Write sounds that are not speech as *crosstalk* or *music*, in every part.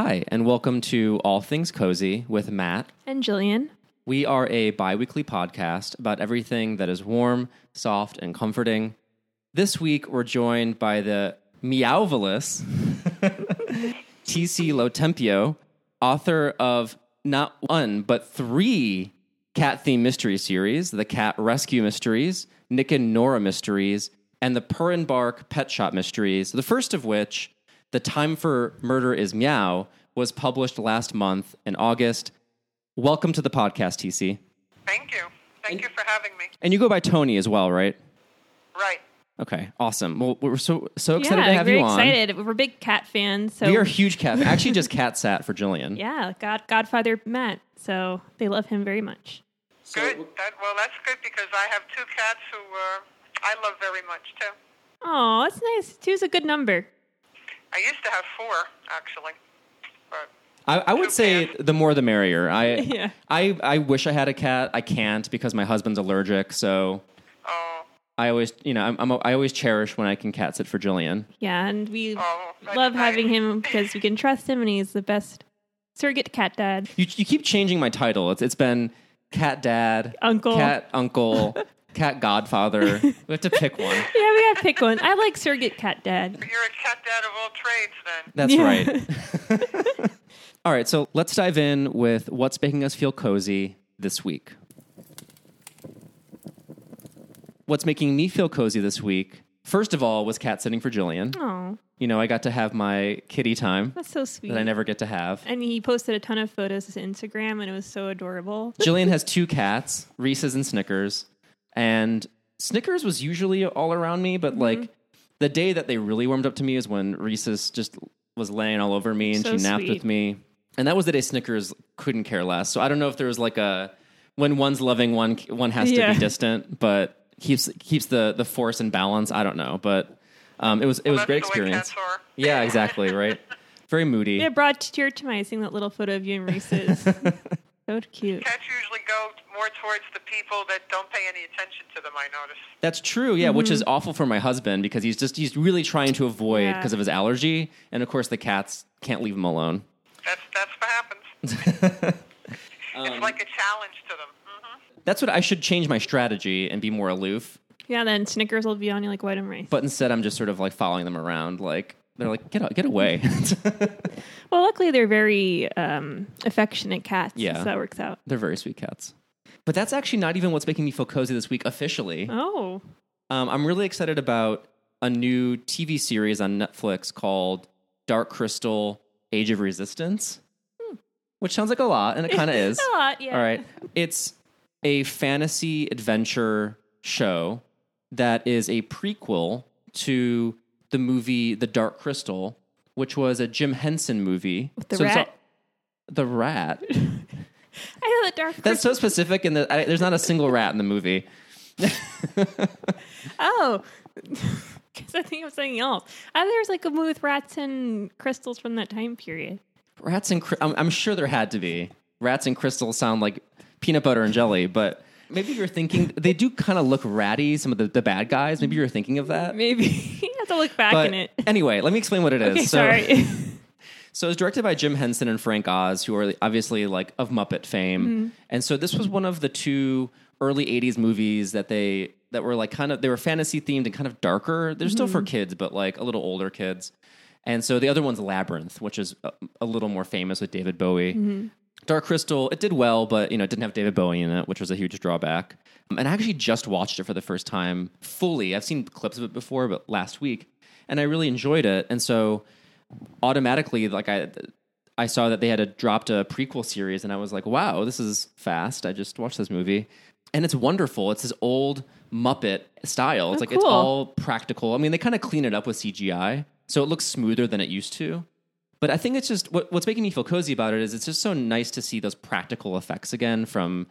Hi, and welcome to All Things Cozy with Matt. And Jillian. We are a bi weekly podcast about everything that is warm, soft, and comforting. This week, we're joined by the Meowvelous *laughs* TC Lotempio, author of not one, but three cat themed mystery series the Cat Rescue Mysteries, Nick and Nora Mysteries, and the Purr and Bark Pet Shop Mysteries. The first of which, The Time for Murder is Meow, was published last month in August. Welcome to the podcast, TC. Thank you. Thank you for having me. And you go by Tony as well, right? Right. Okay, awesome. Well, we're so so excited yeah, to have very you on. excited. We're big cat fans. So We are huge cat. Actually, just cat sat for Jillian. *laughs* yeah, God, Godfather Matt. So they love him very much. Good. That, well, that's good because I have two cats who uh, I love very much too. Oh, that's nice. Two's a good number. I used to have four actually, but I, I would say cats. the more the merrier. I, *laughs* Yeah. I I wish I had a cat. I can't because my husband's allergic. So oh, I always, you know, I'm, I'm I always cherish when I can cat sit for Jillian. Yeah, and we Oh, love nice. having him because we can trust him and he's the best surrogate cat dad. You you keep changing my title. It's it's been cat dad, Uncle. cat uncle, *laughs* cat godfather. We have to pick one. *laughs* Yeah, we gotta pick one. I like surrogate cat dad. you're a cat dad of all trades then. That's Yeah. right. *laughs* *laughs* All right, so let's dive in with what's making us feel cozy this week. What's making me feel cozy this week, first of all, was cat sitting for Jillian. Oh, You know, I got to have my kitty time that's so sweet. that I never get to have. and he posted a ton of photos to Instagram, and it was so adorable. Jillian has two cats, Reese's and Snickers. And Snickers was usually all around me, but like the day that they really warmed up to me is when Reese's just was laying all over me and So she napped sweet. with me. And that was the day Snickers couldn't care less. So I don't know if there was like a when one's loving, one one has to be distant, but keeps keeps the the force and balance. I don't know, but um, it was it was a great experience. Yeah, exactly, right. *laughs* Very moody. Yeah, brought tear to my seeing that little photo of you and Reese's. *laughs* so cute. Cats usually go more towards the people that don't pay any attention to them. I notice. That's true, yeah, which is awful for my husband because he's just he's really trying to avoid Yeah. because of his allergy, and of course the cats can't leave him alone. That's that's what happens. *laughs* Um, it's like a challenge to them. hmm That's what I should change my strategy and be more aloof. Yeah, then Snickers will be on you like white and rice. But instead, I'm just sort of like following them around, like they're like get out, get away. *laughs* well, luckily they're very um, affectionate cats. Yeah. so that works out. they're very sweet cats. But that's actually not even what's making me feel cozy this week officially. Oh, Um, I'm really excited about a new TV series on Netflix called Dark Crystal: Age of Resistance, which sounds like a lot, and it kind of *laughs* is. a lot. Yeah. All right. It's a fantasy adventure show that is a prequel to the movie The Dark Crystal, which was a Jim Henson movie. With the it's rat? all- the rat. *laughs* I know the dark. Crystal. That's so specific, and the, I, there's not a single rat in the movie. *laughs* oh, *laughs* because I think of something else. I thought there's like a movie with rats and crystals from that time period. Rats and I'm, I'm sure there had to be. Rats and crystals sound like peanut butter and jelly, but maybe you're thinking they do kind of look ratty. Some of the, the bad guys. Maybe you're thinking of that. Maybe have to look back But in it. *laughs* anyway, let me explain what it is. Okay, so, sorry. *laughs* *laughs* So it was directed by Jim Henson and Frank Oz, who are obviously like of Muppet fame. Mm-hmm. And so this was one of the two early '80s movies that they that were like kind of they were fantasy themed and kind of darker. They're still Mm-hmm. for kids, but like a little older kids. And so the other one's Labyrinth, which is a, a little more famous with David Bowie. Mm-hmm. Dark Crystal, it did well, but you know, it didn't have David Bowie in it, which was a huge drawback. Um, And I actually just watched it for the first time fully. I've seen clips of it before, but last week, and I really enjoyed it. And so automatically, like I, I saw that they had a, dropped a prequel series, and I was like, wow, this is fast. I just watched this movie, and it's wonderful. It's this old Muppet style. It's Oh, like it's all practical. I mean, they kind of clean it up with CGI, so it looks smoother than it used to. But I think it's just what, what's making me feel cozy about it is it's just so nice to see those practical effects again from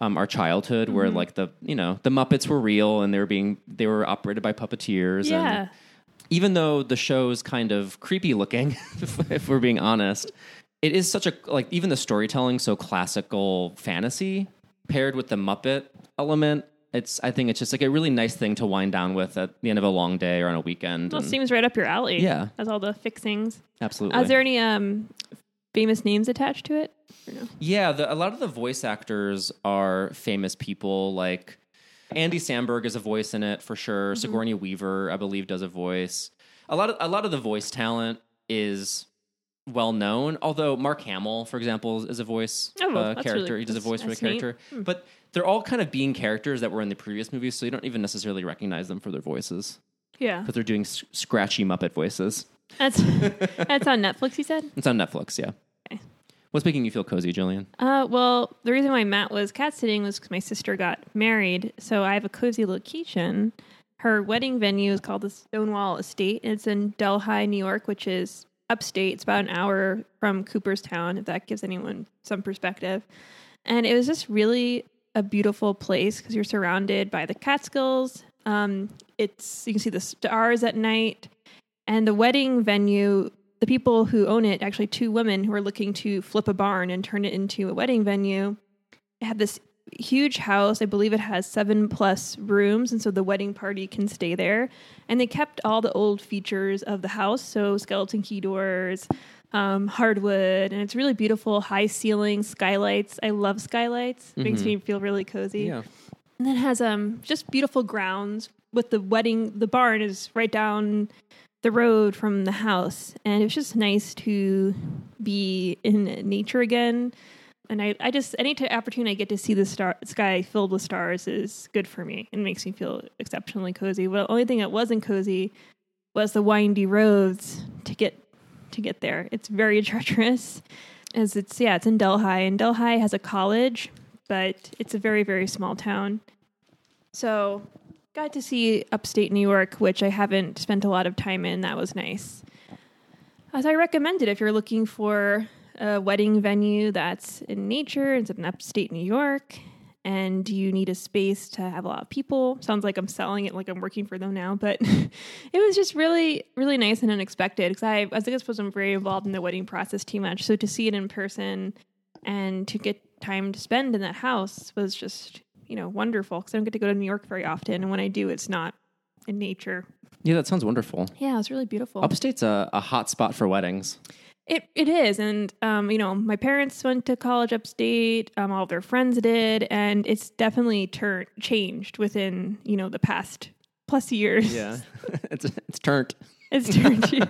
um, our childhood, where Mm-hmm. like the you know the Muppets were real and they were being they were operated by puppeteers. yeah. And even though the show's kind of creepy looking, *laughs* if, if we're being honest, it is such a like even the storytelling so classical fantasy paired with the Muppet element. It's I think it's just like a really nice thing to wind down with at the end of a long day or on a weekend. Well, it and- seems right up your alley. Yeah. as all the fixings. absolutely. Is there any um, famous names attached to it? No? Yeah, the, a lot of the voice actors are famous people. Like Andy Samberg is a voice in it for sure. Sigourney Weaver, I believe, does a voice. A lot of a lot of the voice talent is well known. Although Mark Hamill, for example, is a voice Oh, well, uh, character. really- he does a voice for neat. character, but they're all kind of being characters that were in the previous movies, so you don't even necessarily recognize them for their voices Yeah, because they're doing s- scratchy Muppet voices. that's *laughs* that's on Netflix. You said. It's on Netflix. Yeah. Okay. What's making you feel cozy, Jillian? Uh, well, the reason why Matt was cat sitting was because my sister got married, so I have a cozy location. Her wedding venue is called the Stonewall Estate. and It's in Delhi, New York, which is upstate. It's about an hour from Cooperstown, if that gives anyone some perspective. And it was just really a beautiful place because you're surrounded by the Catskills. Um, it's you can see the stars at night, and the wedding venue. The people who own it, actually two women who are looking to flip a barn and turn it into a wedding venue, had this huge house. I believe it has seven plus rooms, and so the wedding party can stay there. And they kept all the old features of the house, so skeleton key doors, um, hardwood, and it's really beautiful. High ceiling skylights. I love skylights. Makes me feel really cozy. And then it has um just beautiful grounds with the wedding. The barn is right down the road from the house, and it was just nice to be in nature again. And I, I just any t- opportunity I get to see the star sky filled with stars is good for me and makes me feel exceptionally cozy. Well, the only thing that wasn't cozy was the windy roads to get to get there. It's very *laughs* treacherous, as it's yeah, it's in Delhi, and Delhi has a college, but it's a very very small town. So, got to see upstate New York, which I haven't spent a lot of time in. That was nice. As I recommended, if you're looking for a wedding venue that's in nature, it's in upstate New York, and you need a space to have a lot of people. Sounds like I'm selling it like I'm working for them now, but *laughs* it was just really, really nice and unexpected because I, as I guess, wasn't very involved in the wedding process too much. So to see it in person and to get time to spend in that house was just, you know, wonderful because I don't get to go to New York very often. And when I do, it's not in nature. Yeah, that sounds wonderful. Yeah, it's really beautiful. Upstate's a, a hot spot for weddings. It it is, and um, you know, my parents went to college upstate. Um, all of their friends did, and it's definitely turned changed within you know the past plus years. Yeah, *laughs* *laughs* it's it's turned. it's turned.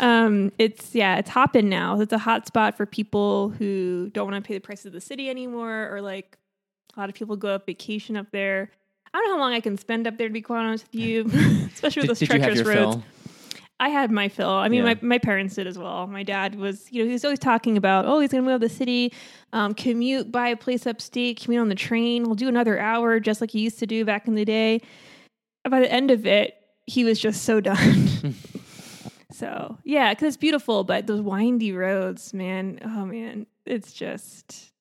*laughs* um, it's yeah, it's hopping now. It's a hot spot for people who don't want to pay the price of the city anymore, or like a lot of people go up vacation up there. I don't know how long I can spend up there, to be quite honest with you, especially with Did, those did you have treacherous roads. fill? I had my fill. I mean, Yeah. my, my parents did as well. My dad was, you know, he was always talking about, oh, he's going to move out of the city, um, commute, buy a place upstate, commute on the train. We'll do another hour just like he used to do back in the day. By the end of it, he was just so done. *laughs* so, yeah, because it's beautiful, but those windy roads, man, oh, man, it's just.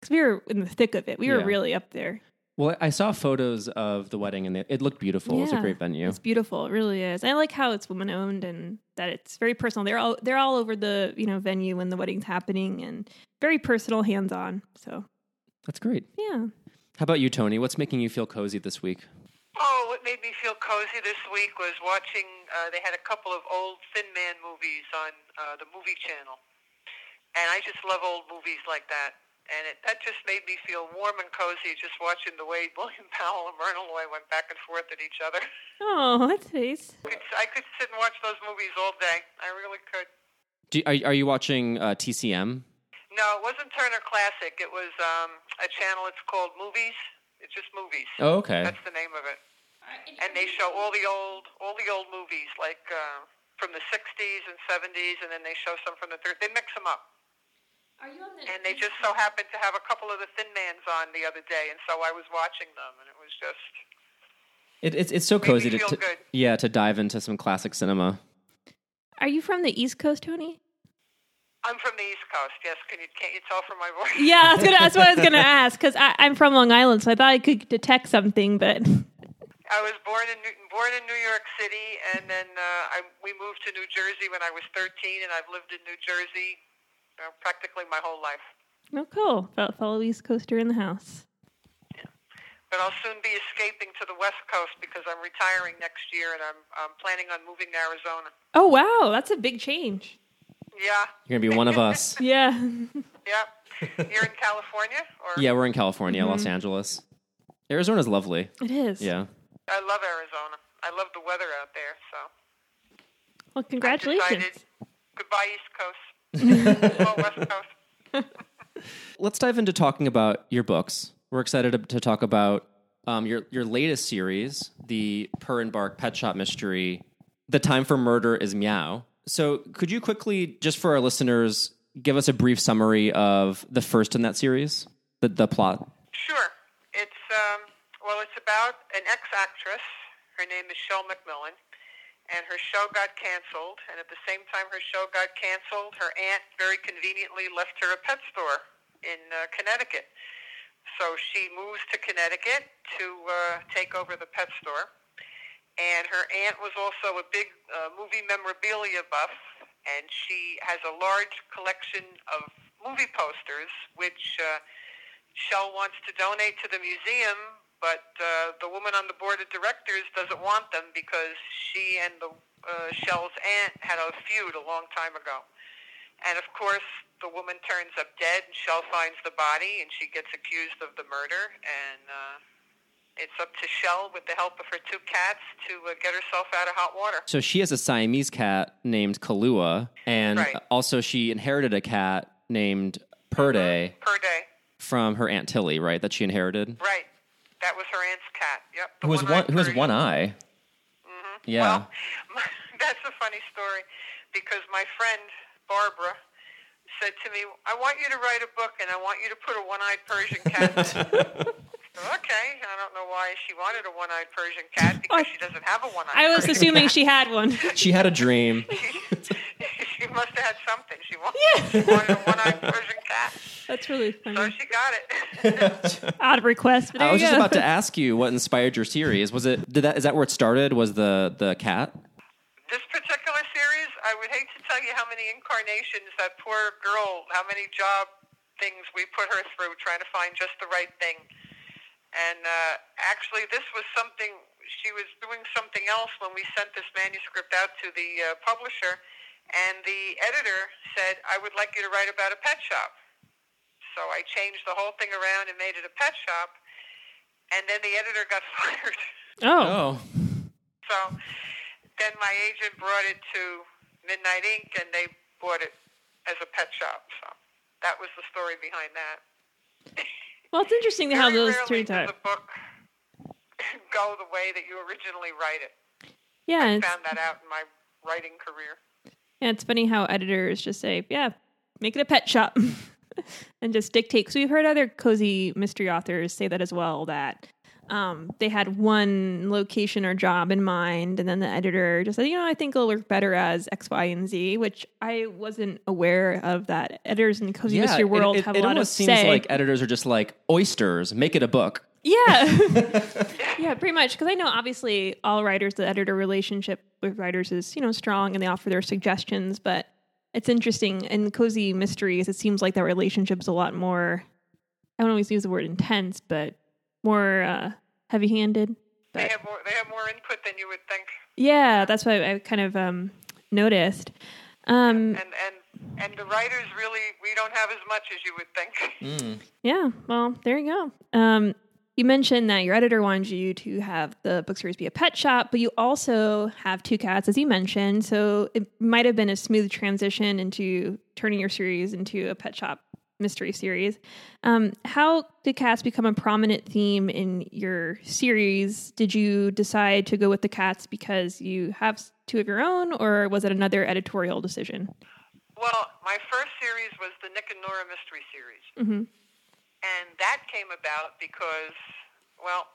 Because we were in the thick of it. We were really up there. Well, I saw photos of the wedding and it, it looked beautiful. It was a great venue. It's beautiful. It really is. I like how it's woman owned and that it's very personal. They're all they're all over the you know venue when the wedding's happening and very personal, hands on. So That's great. yeah. How about you, Tony? What's making you feel cozy this week? Oh, what made me feel cozy this week was watching. Uh, they had a couple of old Thin Man movies on uh, the movie channel, and I just love old movies like that. And it, that just made me feel warm and cozy just watching the way William *laughs* Powell and Myrna Loy went back and forth at each other. *laughs* Oh, that's nice. I could, I could sit and watch those movies all day. I really could. Do, are, are you watching uh, TCM? No, it wasn't Turner Classic. It was um, a channel. It's called Movies. It's just movies. Oh, okay. That's the name of it. And they show all the old, all the old movies, like uh, from the '60s and '70s, and then they show some from the 30s. They mix them up. Are you on the And they just so happened to have a couple of the Thin Mans on the other day, and so I was watching them, and it was just It, it's it's so cozy to, feel to good. yeah to dive into some classic cinema. Are you from the East Coast, Tony? I'm from the East Coast. Yes, can you can't you tell from my voice? Yeah, that's, gonna, that's what I was gonna *laughs* ask because I'm from Long Island, so I thought I could detect something, but *laughs* I was born in New, born in New York City, and then uh, I, we moved to New Jersey when I was 13, and I've lived in New Jersey uh, practically my whole life. oh, cool. Fel- Fellow East Coaster in the house. Yeah. But I'll soon be escaping to the West Coast because I'm retiring next year, and I'm, I'm planning on moving to Arizona. Oh wow, that's a big change. Yeah. You're gonna be one of us. *laughs* Yeah. Yep. You're in California, or yeah, we're in California, Los Angeles. Arizona's lovely. It is. Yeah. I love Arizona. I love the weather out there. So Well, congratulations. goodbye East Coast, Let's dive into talking about your books. We're excited to, talk about um, your your latest series, the Purr and Bark Pet Shop Mystery. The time for murder is meow. So, could you quickly, just for our listeners, give us a brief summary of the first in that series, the the plot? Sure. It's um, well, it's about an ex-actress. Her name is Shell McMillan, and her show got canceled. And at the same time her show got canceled, her aunt very conveniently left her a pet store in uh, Connecticut. So she moves to Connecticut to uh, take over the pet store. And her aunt was also a big uh, movie memorabilia buff, and she has a large collection of movie posters, which uh, Shell wants to donate to the museum, but uh, the woman on the board of directors doesn't want them because she and the uh, Shell's aunt had a feud a long time ago. And of course, the woman turns up dead, and Shell finds the body, and she gets accused of the murder. And uh, it's up to Shell, with the help of her two cats, to uh, get herself out of hot water. So she has a Siamese cat named Kahlua, and Right. also she inherited a cat named Purrday Per day. from her aunt Tilly, right? That she inherited. Right. That was her aunt's cat. Yep. Who has one? Who has one eye? Mm-hmm. Yeah. Well, *laughs* that's a funny story because my friend Barbara said to me, "I want you to write a book, and I want you to put a one-eyed Persian cat." in it." So, okay, I don't know why she wanted a one-eyed Persian cat because she doesn't have a one-eyed. I was Persian assuming cat. she had one. she had a dream. *laughs* *laughs* she must have had something. She wanted, she wanted a one-eyed Persian cat, That's really so funny. she got it. *laughs* Out of request, but I was just go. about to ask you what inspired your series. Was it did that is that where it started? Was the the cat? This particular series, I would hate to tell you how many incarnations that poor girl, how many job things we put her through trying to find just the right thing. And uh, actually, this was something, she was doing something else when we sent this manuscript out to the uh, publisher, and the editor said, I would like you to write about a pet shop. So I changed the whole thing around and made it a pet shop, and then the editor got *laughs* fired. oh, Oh. So then my agent brought it to Midnight Ink, and they bought it as a pet shop. So that was the story behind that. *laughs* well, it's interesting how Very those rarely turns out. does a book *laughs* go the way that you originally write it. Yeah, I found that out in my writing career. Yeah, it's funny how editors just say, "Yeah, make it a pet shop," *laughs* and just dictate. Because we've heard other cozy mystery authors say that as well. That um, they had one location or job in mind, and then the editor just said, "You know, I think it'll work better as X, Y, and Z," which I wasn't aware of. That editors in the cozy mystery world it, have it a lot of almost seems say. like editors are just like oysters. Make it a book. Yeah. *laughs* *laughs* yeah, pretty much. Because I know obviously all writers, the editor relationship with writers is, you know, strong and they offer their suggestions, but it's interesting. In cozy mysteries, it seems like that relationship's a lot more, I don't always use the word intense, but more uh, heavy handed. They have more. They have more input than you would think, yeah, that's what I kind of um, noticed. Um, and and and the writers really we don't have as much as you would think. Yeah, well, there you go. Um, you mentioned that your editor wanted you to have the book series be a pet shop, but you also have two cats, as you mentioned. So it might have been a smooth transition into turning your series into a pet shop mystery series. Um, how did cats become a prominent theme in your series? Did you decide to go with the cats because you have two of your own, or was it another editorial decision? Well, my first series was the Nick and Nora mystery series. hmm And that came about because, well,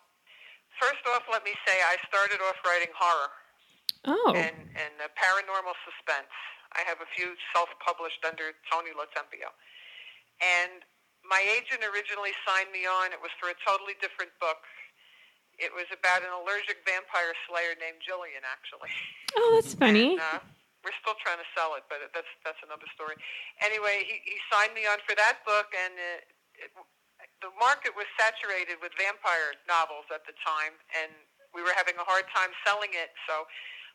first off, let me say I started off writing horror Oh, and, and uh, paranormal suspense. I have a few self-published under Tony Lotempio. And my agent originally signed me on. It was for a totally different book. It was about an allergic vampire slayer named Jillian, actually. oh, that's funny. And, uh, we're still trying to sell it, but that's that's another story. Anyway, he, he signed me on for that book, and it, it, the market was saturated with vampire novels at the time, and we were having a hard time selling it. So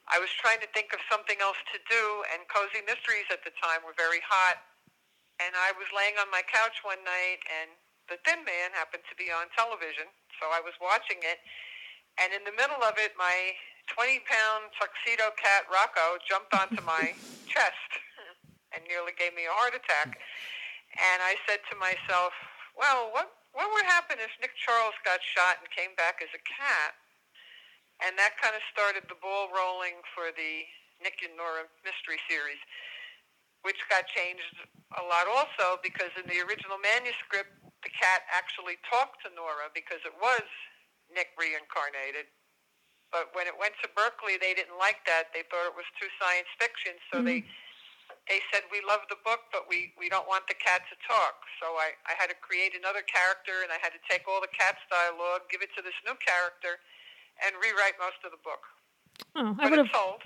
I was trying to think of something else to do, and cozy mysteries at the time were very hot. And I was laying on my couch one night, and The Thin Man happened to be on television, so I was watching it. And in the middle of it, my 20-pound tuxedo cat Rocco jumped onto my *laughs* chest and nearly gave me a heart attack. And I said to myself, well, what, what would happen if Nick Charles got shot and came back as a cat? And that kind of started the ball rolling for the Nick and Nora mystery series, which got changed a lot also because in the original manuscript, the cat actually talked to Nora because it was Nick reincarnated. But when it went to Berkley, they didn't like that. They thought it was too science fiction, so mm-hmm. they they said we love the book, but we we don't want the cat to talk. So I I had to create another character, and I had to take all the cat's dialogue, give it to this new character, and rewrite most of the book. Oh, I would have told.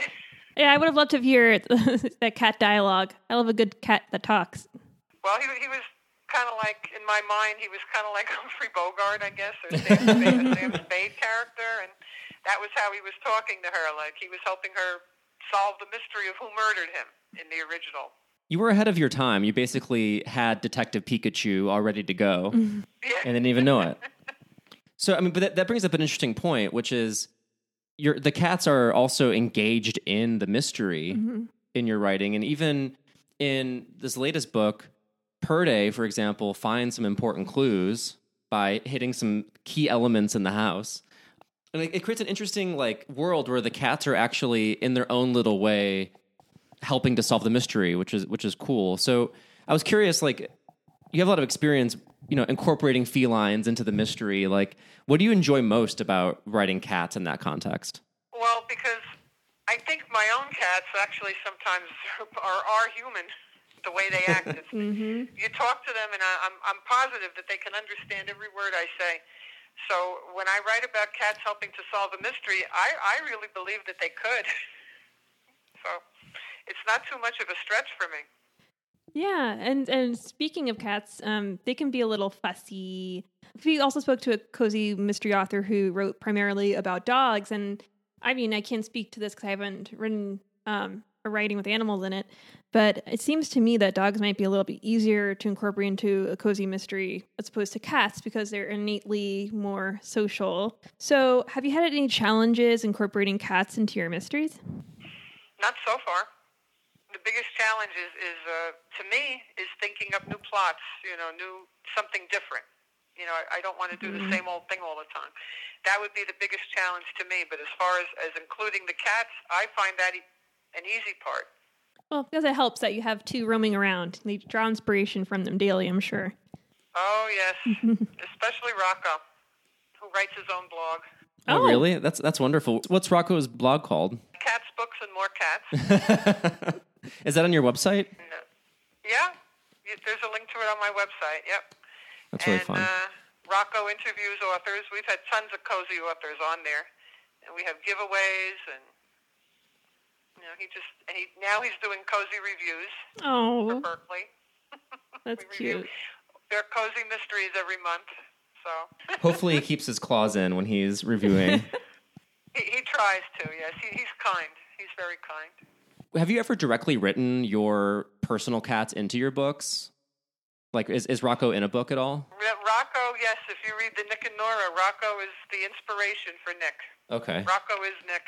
*laughs* yeah, I would have loved to hear *laughs* that cat dialogue. I love a good cat that talks. Well, he he was kind of like in my mind, he was kind of like *laughs* Humphrey Bogart, I guess, or Sam Spade, Sam Spade character, and that was how he was talking to her. Like he was helping her solve the mystery of who murdered him in the original. You were ahead of your time. You basically had Detective Pikachu all ready to go and didn't even know it. So, I mean, but that, that brings up an interesting point, which is your the cats are also engaged in the mystery mm-hmm. in your writing. And even in this latest book, Purrday, for example, finds some important clues by hitting some key elements in the house and it, it creates an interesting like world where the cats are actually in their own little way helping to solve the mystery, which is which is cool. So I was curious, like you have a lot of experience, you know, incorporating felines into the mystery. Like, what do you enjoy most about writing cats in that context? Well, because I think my own cats actually sometimes *laughs* are, are human. The way they act, *laughs* mm-hmm. you talk to them, and I, I'm I'm positive that they can understand every word I say. So when I write about cats helping to solve a mystery, I, I really believe that they could. *laughs* so it's not too much of a stretch for me. Yeah, and and speaking of cats, um, they can be a little fussy. We also spoke to a cozy mystery author who wrote primarily about dogs, and I mean, I can't speak to this because I haven't written um, a writing with animals in it. But it seems to me that dogs might be a little bit easier to incorporate into a cozy mystery as opposed to cats because they're innately more social. So, have you had any challenges incorporating cats into your mysteries? Not so far. The biggest challenge is, is uh, to me, is thinking up new plots. You know, new something different. You know, I, I don't want to do mm-hmm. the same old thing all the time. That would be the biggest challenge to me. But as far as, as including the cats, I find that an easy part. Well, because it helps that you have two roaming around. You draw inspiration from them daily, I'm sure. Oh, yes. *laughs* Especially Rocco, who writes his own blog. Oh, oh, really? That's that's wonderful. What's Rocco's blog called? Cats, Books, and More Cats. *laughs* *laughs* Is that on your website? No. Yeah. There's a link to it on my website. Yep. That's really and, fun. Uh, Rocco interviews authors. We've had tons of cozy authors on there. And we have giveaways and you know, he just and he now he's doing cozy reviews oh. for Berkley. *laughs* That's cute. They're cozy mysteries every month. So *laughs* hopefully he keeps his claws in when he's reviewing. he, he, tries to. Yes, he, he's kind. He's very kind. Have you ever directly written your personal cats into your books? Like, is, is Rocco in a book at all? Rocco, yes. If you read the Nick and Nora, Rocco is the inspiration for Nick. Okay. Rocco is Nick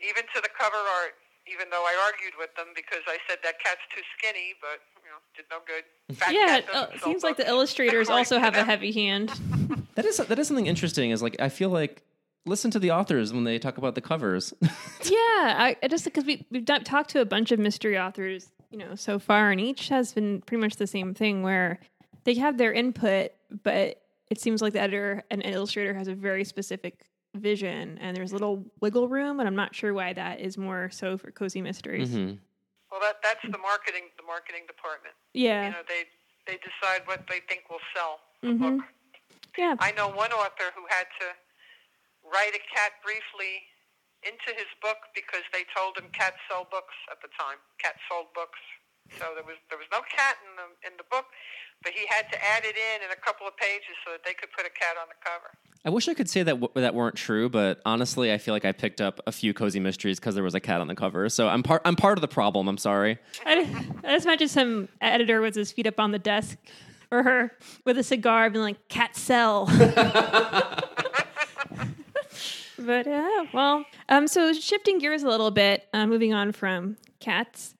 even to the cover art. Even though I argued with them because I said that cat's too skinny, but you know, did no good. Fat yeah, uh, it seems like the illustrators *laughs* also have a heavy hand. *laughs* that is that is something interesting. Is like I feel like listen to the authors when they talk about the covers. *laughs* yeah, I, I just because we we've done, talked to a bunch of mystery authors, you know, so far, and each has been pretty much the same thing where they have their input, but it seems like the editor and illustrator has a very specific vision and there's a little wiggle room and i'm not sure why that is more so for cozy mysteries mm-hmm. well that that's the marketing the marketing department yeah you know they they decide what they think will sell the mm-hmm. book yeah i know one author who had to write a cat briefly into his book because they told him cats sell books at the time cats sold books So there was there was no cat in the in the book, but he had to add it in in a couple of pages so that they could put a cat on the cover. I wish I could say that w- that weren't true, but honestly, I feel like I picked up a few cozy mysteries because there was a cat on the cover. So I'm part I'm part of the problem. I'm sorry. I, I just imagine some editor with his feet up on the desk or her with a cigar being like, cat sell. *laughs* but yeah, well, um, so shifting gears a little bit, uh, moving on from cats.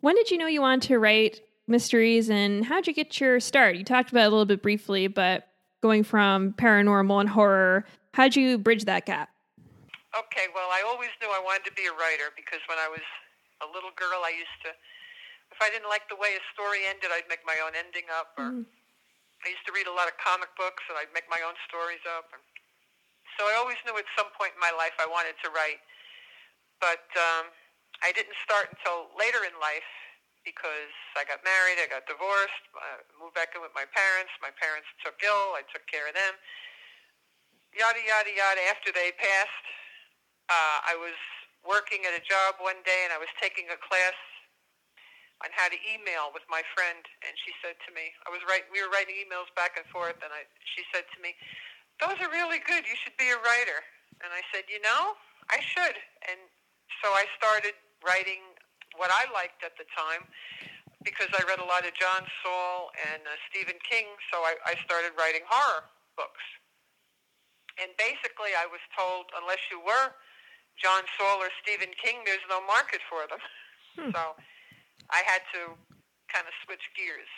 When did you know you wanted to write mysteries and how did you get your start? You talked about it a little bit briefly, but going from paranormal and horror, how'd you bridge that gap? Okay, well, I always knew I wanted to be a writer because when I was a little girl, I used to, if I didn't like the way a story ended, I'd make my own ending up. Or I used to read a lot of comic books, and I'd make my own stories up. And so I always knew at some point in my life I wanted to write, but um, I didn't start until later in life because I got married, I got divorced, uh, moved back in with my parents. My parents took ill, I took care of them. Yada yada yada. After they passed, uh, I was working at a job one day, and I was taking a class on how to email with my friend, and she said to me, I was writing, we were writing emails back and forth, and I, she said to me, "Those are really good. You should be a writer." And I said, "You know, I should." And so I started writing what I liked at the time because I read a lot of John Saul and uh, Stephen King, so I, I started writing horror books. And basically, I was told unless you were John Saul or Stephen King, there's no market for them. So I had to kind of switch gears.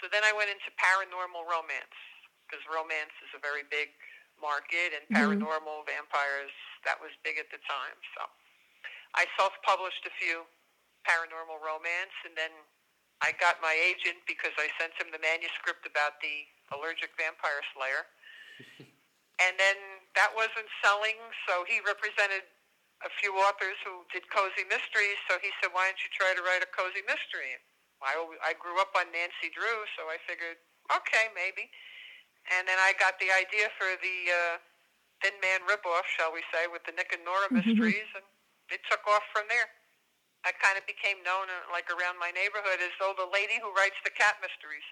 So then I went into paranormal romance because romance is a very big market, and mm-hmm. paranormal vampires that was big at the time. So I self-published a few paranormal romance, and then I got my agent because I sent him the manuscript about the allergic vampire slayer. *laughs* and then that wasn't selling, so he represented a few authors who did cozy mysteries. So he said, "Why don't you try to write a cozy mystery?" I I grew up on Nancy Drew, so I figured, okay, maybe. And then I got the idea for the uh, Thin Man ripoff, shall we say, with the Nick and Nora mysteries, and it took off from there. I kind of became known, uh, like around my neighborhood, as though the lady who writes the cat mysteries.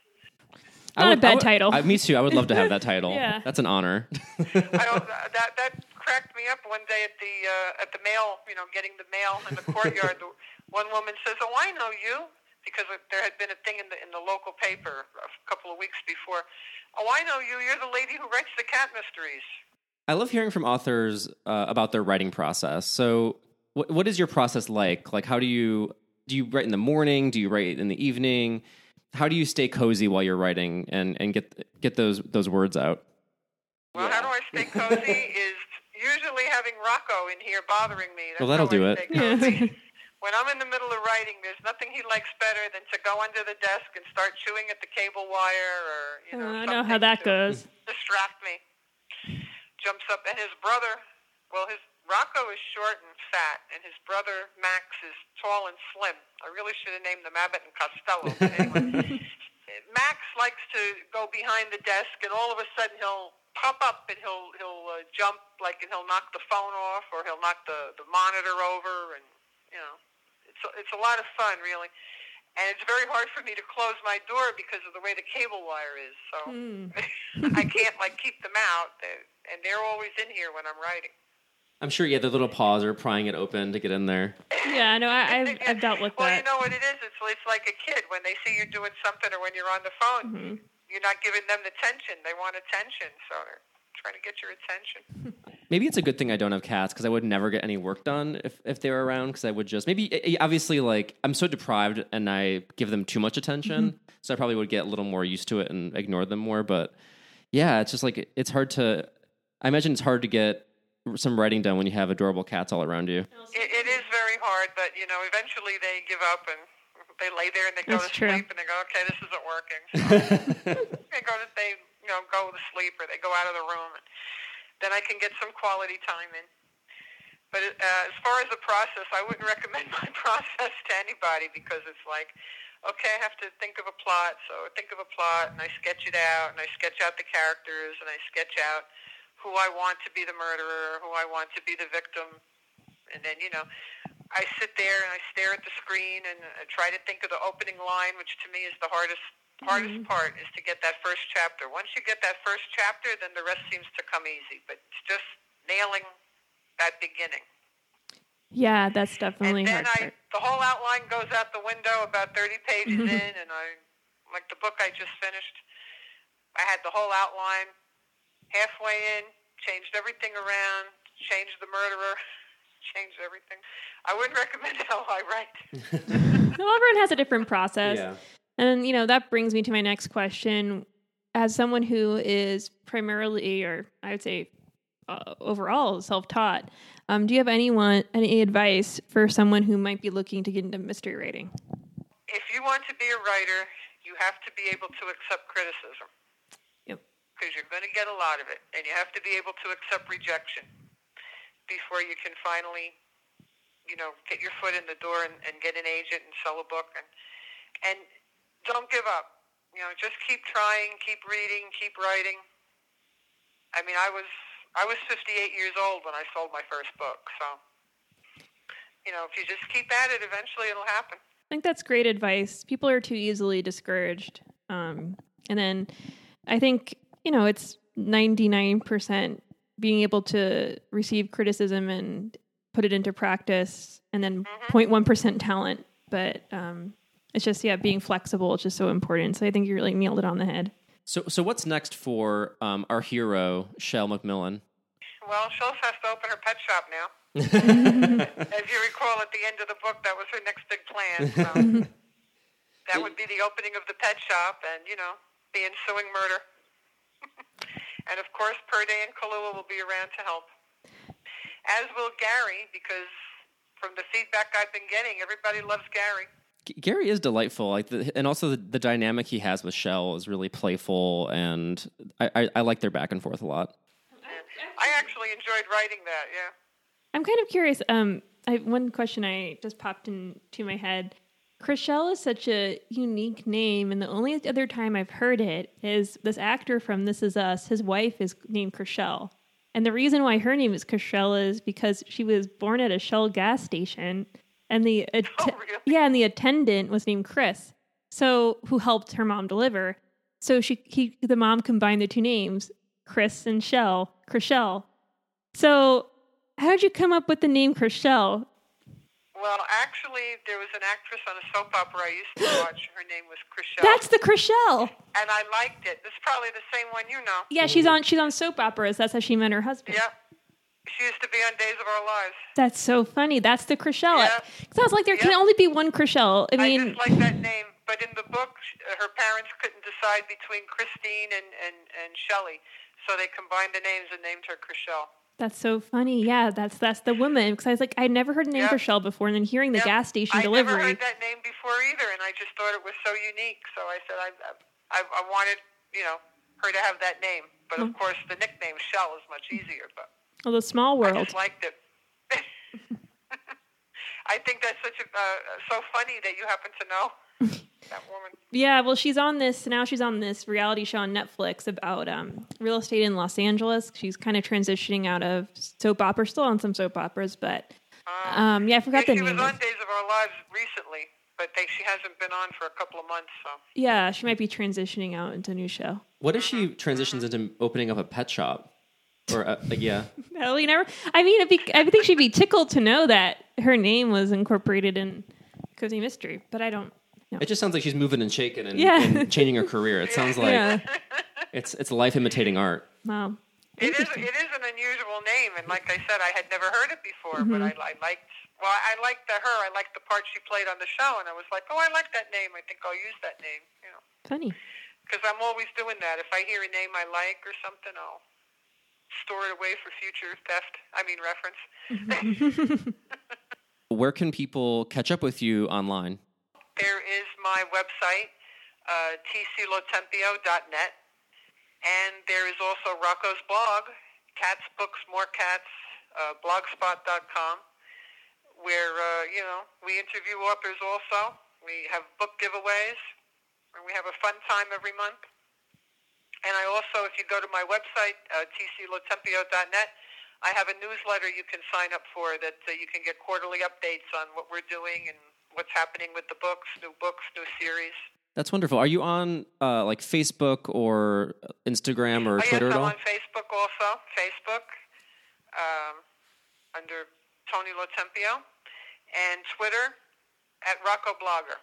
Not a bad I title. I, me too. I would love to have *laughs* that title. Yeah. That's an honor. I don't, *laughs* that that cracked me up one day at the uh, at the mail. You know, getting the mail in the courtyard. *laughs* The- One woman says, "Oh, I know you," because there had been a thing in the in the local paper a couple of weeks before. "Oh, I know you. You're the lady who writes the cat mysteries." I love hearing from authors uh, about their writing process. So, what, what is your process like? Like, how do you do you write in the morning? Do you write in the evening? How do you stay cozy while you're writing and, and get get those those words out? Well, how do I stay cozy? *laughs* is usually having Rocco in here bothering me. That's Well, that'll do it. *laughs* When I'm in the middle of writing, there's nothing he likes better than to go under the desk and start chewing at the cable wire or you know. Uh, I know how that goes. Distract me. Jumps up, and his brother. Well, his Rocco is short and fat, and his brother Max is tall and slim. I really should have named them Abbott and Costello. But anyway, *laughs* Max likes to go behind the desk, and all of a sudden he'll pop up and he'll he'll uh, jump like and he'll knock the phone off or he'll knock the the monitor over, and you know, it's a, it's a lot of fun really. And it's very hard for me to close my door because of the way the cable wire is. So *laughs* I can't like keep them out, and they're always in here when I'm writing. I'm sure you had the little paws or prying it open to get in there. Yeah, no, I, I've, *laughs* I've dealt with well, that. you know what it is? It's it's like a kid when they see you doing something, or when you're on the phone, Mm-hmm. you're not giving them the attention. They want attention, so they're trying to get your attention. *laughs* Maybe it's a good thing I don't have cats because I would never get any work done if, if they were around because I would just maybe eh, eh, obviously like I'm so deprived and I give them too much attention so I probably would get a little more used to it and ignore them more but yeah it's just like it's hard to I imagine it's hard to get some writing done when you have adorable cats all around you It, it is very hard, but you know, eventually they give up and they lay there and they go That's to true. sleep and they go, okay, this isn't working. So *laughs* they go to they you know go to sleep or they go out of the room, and then I can get some quality time in. But uh, as far as the process, I wouldn't *laughs* recommend my *laughs* process to anybody because it's like, okay, I have to think of a plot, so I think of a plot and I sketch it out and I sketch out the characters and I sketch out who I want to be the murderer, who I want to be the victim, and then you know, I sit there and I stare at the screen and uh, try to think of the opening line, which to me is the hardest hardest mm-hmm. part is to get that first chapter. Once you get that first chapter, then the rest seems to come easy. But it's just nailing that beginning. Yeah, that's definitely and then hard. I, part. the whole outline goes out the window about 30 pages mm-hmm. in, and I, like the book I just finished, I had the whole outline halfway in, changed everything around, changed the murderer, *laughs* changed everything. I wouldn't recommend *laughs* how I write. *laughs* well, everyone has a different process. Yeah. And, you know, that brings me to my next question. As someone who is primarily, or I would say uh, overall, self taught, um, do you have anyone, any advice for someone who might be looking to get into mystery writing? If you want to be a writer, you have to be able to accept criticism. Yep. Because you're going to get a lot of it, and you have to be able to accept rejection before you can finally, you know, get your foot in the door and, and get an agent and sell a book. And and don't give up. You know, just keep trying, keep reading, keep writing. I mean, I was I was 58 years old when I sold my first book, so you know, if you just keep at it, eventually it'll happen. I think that's great advice. People are too easily discouraged. Um, and then I think, you know, it's 99% being able to receive criticism and put it into practice, and then 0.1% talent. But um, it's just, yeah, being flexible is just so important. So I think you really nailed it on the head. So, so what's next for um, our hero, Shell McMillan? Well, Schultz has to open her pet shop now. *laughs* As you recall, at the end of the book, that was her next big plan. So *laughs* that would be the opening of the pet shop and, you know, the ensuing murder. *laughs* and, of course, Purrday and Kahlua will be around to help. As will Gary, because from the feedback I've been getting, everybody loves Gary. G- Gary is delightful, like, the, and also the, the dynamic he has with Shell is really playful, and I, I, I like their back and forth a lot. I actually enjoyed writing that, yeah. I'm kind of curious. Um, I, one question I just popped into my head. Chrishell is such a unique name, and the only other time I've heard it is this actor from This Is Us. His wife is named Chrishell, and the reason why her name is Chrishell is because she was born at a Shell gas station, and the att- *laughs* Oh, really? yeah, and the attendant was named Chris, so who helped her mom deliver. So she he the mom combined the two names, Chris and Shell, Chrishell. So how did you come up with the name Chrishell? Well, actually, there was an actress on a soap opera I used to *gasps* watch. Her name was Chrishell. That's the Chrishell. and I liked it. This is probably the same one you know. Yeah, she's on she's on soap operas. That's how she met her husband. Yeah. She used to be on Days of Our Lives. That's so funny. That's the Chrishell. Yeah. I was like, there can only be one Chrishell. I I mean, just like that name. But in the book, uh, her parents couldn't decide between Christine and, and, and Shelley. So they combined the names and named her Chrishell. that's so funny. Yeah, that's that's the woman. Because I was like, I'd never heard the name Yeah. Chrishell before, and then hearing the Yeah. gas station delivery. I delivery. never heard that name before either, and I just thought it was so unique. So I said I, I, I wanted, you know, her to have that name. But Mm. of course, the nickname Shell is much easier. But Well, the small world. I world. just liked it. *laughs* I think that's such a uh, so funny that you happen to know *laughs* that woman. Yeah, well, she's on this now. She's on this reality show on Netflix about um, real estate in Los Angeles. She's kind of transitioning out of soap opera, still on some soap operas, but um, yeah, I Yeah, forgot the she was name. on of- Days of Our Lives recently, but they, she hasn't been on for a couple of months. So Yeah, she might be transitioning out into a new show. What if she transitions into opening up a pet shop? Or, uh, yeah. *laughs* Well, you never. I mean, it'd be, I think she'd be tickled to know that her name was incorporated in Cozy Mystery, but I don't. know. It just sounds like she's moving and shaking and, Yeah. and changing her career. It sounds like yeah. it's it's life imitating art. Wow. It is, it is an unusual name, and like I said, I had never heard it before. But Mm-hmm. I, I liked well, I liked the her. I liked the part she played on the show, and I was like, oh, I like that name. I think I'll use that name. You know, Funny. because I'm always doing that. If I hear a name I like or something, I'll store it away for future theft. I mean reference. *laughs* Where can people catch up with you online? There is my website, uh, tclotempio.net, and there is also Rocco's blog, Cats Books More Cats, uh, blogspot.com, where uh, you know we interview authors. Also, we have book giveaways, and we have a fun time every month. And I also, if you go to my website, uh, tclotempio.net, I have a newsletter you can sign up for that uh, you can get quarterly updates on what we're doing and what's happening with the books, new books, new series. That's wonderful. Are you on uh, like Facebook or Instagram or oh, Twitter yes, at I'm all? on Facebook also. Facebook um, under Tony Lotempio and Twitter at Rocco Blogger.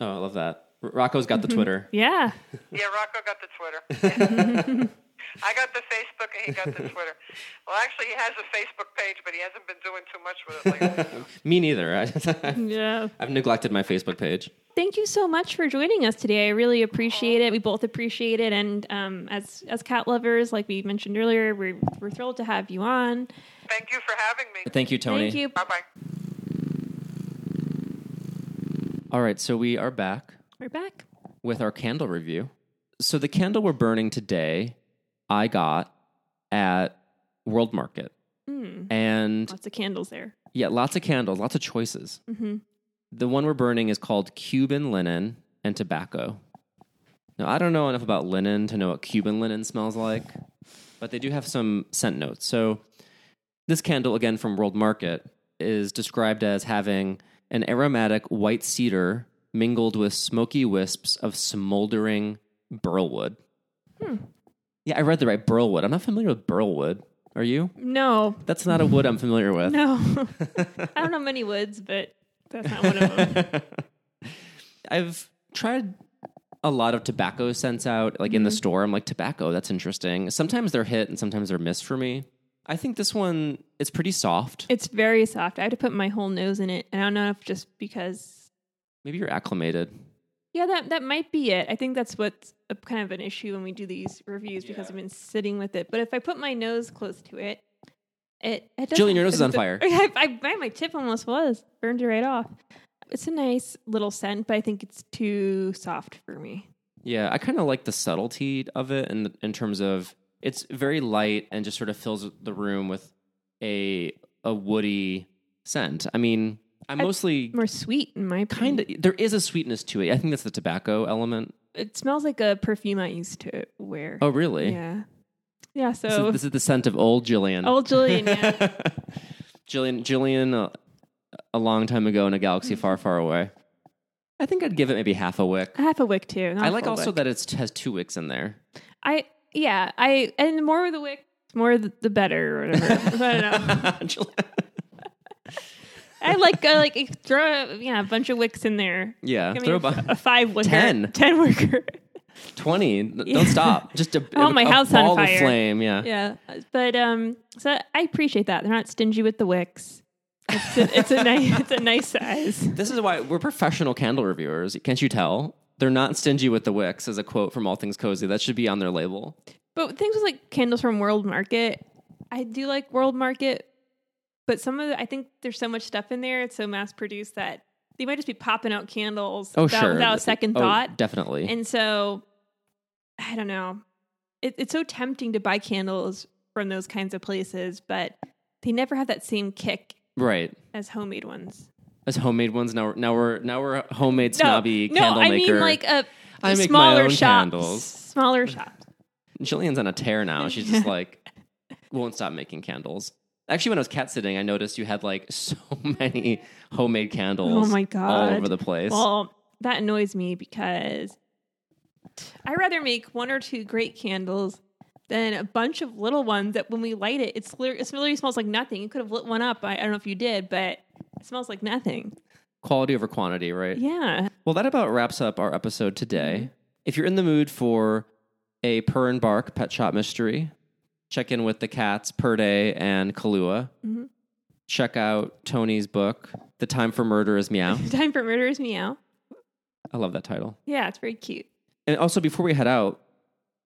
Oh, I love that. R- Rocco's got the Mm-hmm. Twitter. Yeah. *laughs* Yeah, Rocco got the Twitter. *laughs* *laughs* I got the Facebook and he got the Twitter. Well, actually, he has a Facebook page, but he hasn't been doing too much with it lately. Me neither. Yeah. I've neglected my Facebook page. Thank you so much for joining us today. I really appreciate it. We both appreciate it, and um, as as cat lovers, like we mentioned earlier, we're we're thrilled to have you on. Thank you for having me. Thank you, Tony. Thank you. Bye bye. All right, so we are back We're back. with our candle review. So the candle we're burning today, I got at World Market, Mm, and lots of candles there. yeah, lots of candles, lots of choices. hmm The one we're burning is called Cuban linen and tobacco. Now, I don't know enough about linen to know what Cuban linen smells like, but they do have some scent notes. So, this candle, again from World Market, is described as having an aromatic white cedar mingled with smoky wisps of smoldering burlwood. Hmm. Yeah, I read the right burlwood. I'm not familiar with burlwood. Are you? No, That's not a wood I'm familiar with. no, *laughs* I don't know many woods, but that's not one of them. *laughs* I've tried a lot of tobacco scents out, like in the mm-hmm. store. I'm like, tobacco, that's interesting. Sometimes they're hit and sometimes they're miss for me. I think this one is pretty soft. It's very soft. I had to put my whole nose in it, and I don't know if just because. Maybe you're acclimated. Yeah, that that might be it. I think that's what's a, kind of an issue when we do these reviews because I've been sitting with it. But if I put my nose close to it, it, it doesn't- Jillian, your nose is on *laughs* fire. I, I, my, my tip almost was burned it right off. It's a nice little scent, but I think it's too soft for me. Yeah, I kind of like the subtlety of it in, in terms of it's very light and just sort of fills the room with a a woody scent. I mean, I'm mostly More sweet in my opinion. kind of there is a sweetness to it. I think that's the tobacco element. It smells like a perfume I used to wear. Oh, really? yeah, yeah. This, So is, this is the scent of old Jillian. old Jillian, yeah. *laughs* Jillian, Jillian, uh, a long time ago in a galaxy far, far away. I think I'd give it maybe half a wick. half a wick too. I like also wick. that it has two wicks in there. I yeah, I and the more the wick, more the, the better or whatever. *laughs* I don't know. I like I like throw a, yeah a bunch of wicks in there. yeah, Give me throw a, a five wicker, Ten. *laughs* ten wicker. twenty. Don't stop. *laughs* Just a, I want my a house on fire. flame. Yeah. yeah, but um, so I appreciate that they're not stingy with the wicks. It's a, it's a nice *laughs* it's a nice size. This is why we're professional candle reviewers. Can't you tell? They're not stingy with the wicks, as a quote from All Things Cozy. That should be on their label. But things with like candles from World Market, I do like World Market, but some of the, I think there's so much stuff in there. It's so mass produced that they might just be popping out candles Oh, without, sure. without a second Oh, thought. definitely. And so, I don't know. It, it's so tempting to buy candles from those kinds of places, but they never have that same kick right. as homemade ones. As homemade ones, now we're now we're now we're homemade snobby no, candle I maker. mean like a, I make my smaller own shops, candles. smaller shops. Jillian's on a tear now. She's just *laughs* like won't stop making candles. Actually, when I was cat sitting, I noticed you had like *laughs* so many homemade candles. Oh my god! all over the place. Well, that annoys me because I rather make one or two great candles than a bunch of little ones that when we light it, it's lit- it literally smells like nothing. You could have lit one up. I, I don't know if you did, but it smells like nothing. Quality over quantity, right? Yeah. Well, that about wraps up our episode today. Mm-hmm. If you're in the mood for a purr and bark pet shop mystery, check in with the cats Purrday and Kahlua. Mm-hmm. Check out Tony's book, The Time for Murder is Meow. The *laughs* Time for Murder is Meow. I love that title. Yeah, it's very cute. And also, before we head out,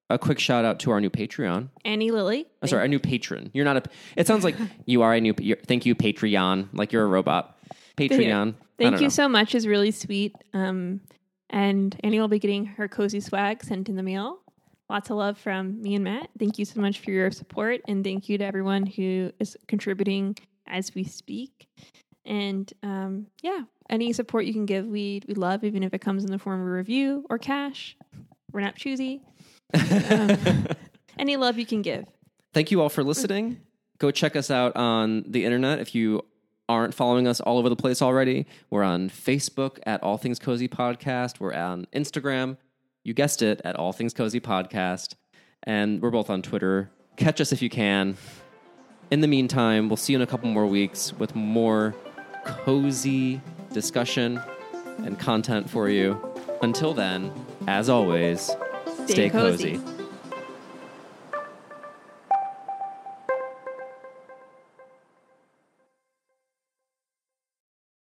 a quick shout out to our new Patreon. Annie Lily. Oh, sorry, a new patron. You're not a. It sounds like *laughs* you are a new. Thank you, Patreon. Like you're a robot. Patreon. Thank you know. so much. Is really sweet. Um, and Annie will be getting her cozy swag sent in the mail. Lots of love from me and Matt. Thank you so much for your support, and thank you to everyone who is contributing as we speak. And um, yeah, any support you can give, we we love, even if it comes in the form of a review or cash. We're not choosy. Um, *laughs* any love you can give. Thank you all for listening. Go check us out on the internet if you aren't following us all over the place already. We're on Facebook at All Things Cozy Podcast. We're on Instagram, you guessed it, at All Things Cozy Podcast. And we're both on Twitter. Catch us if you can. In the meantime, we'll see you in a couple more weeks with more cozy discussion and content for you. Until then, as always, Stay stay cozy. cozy.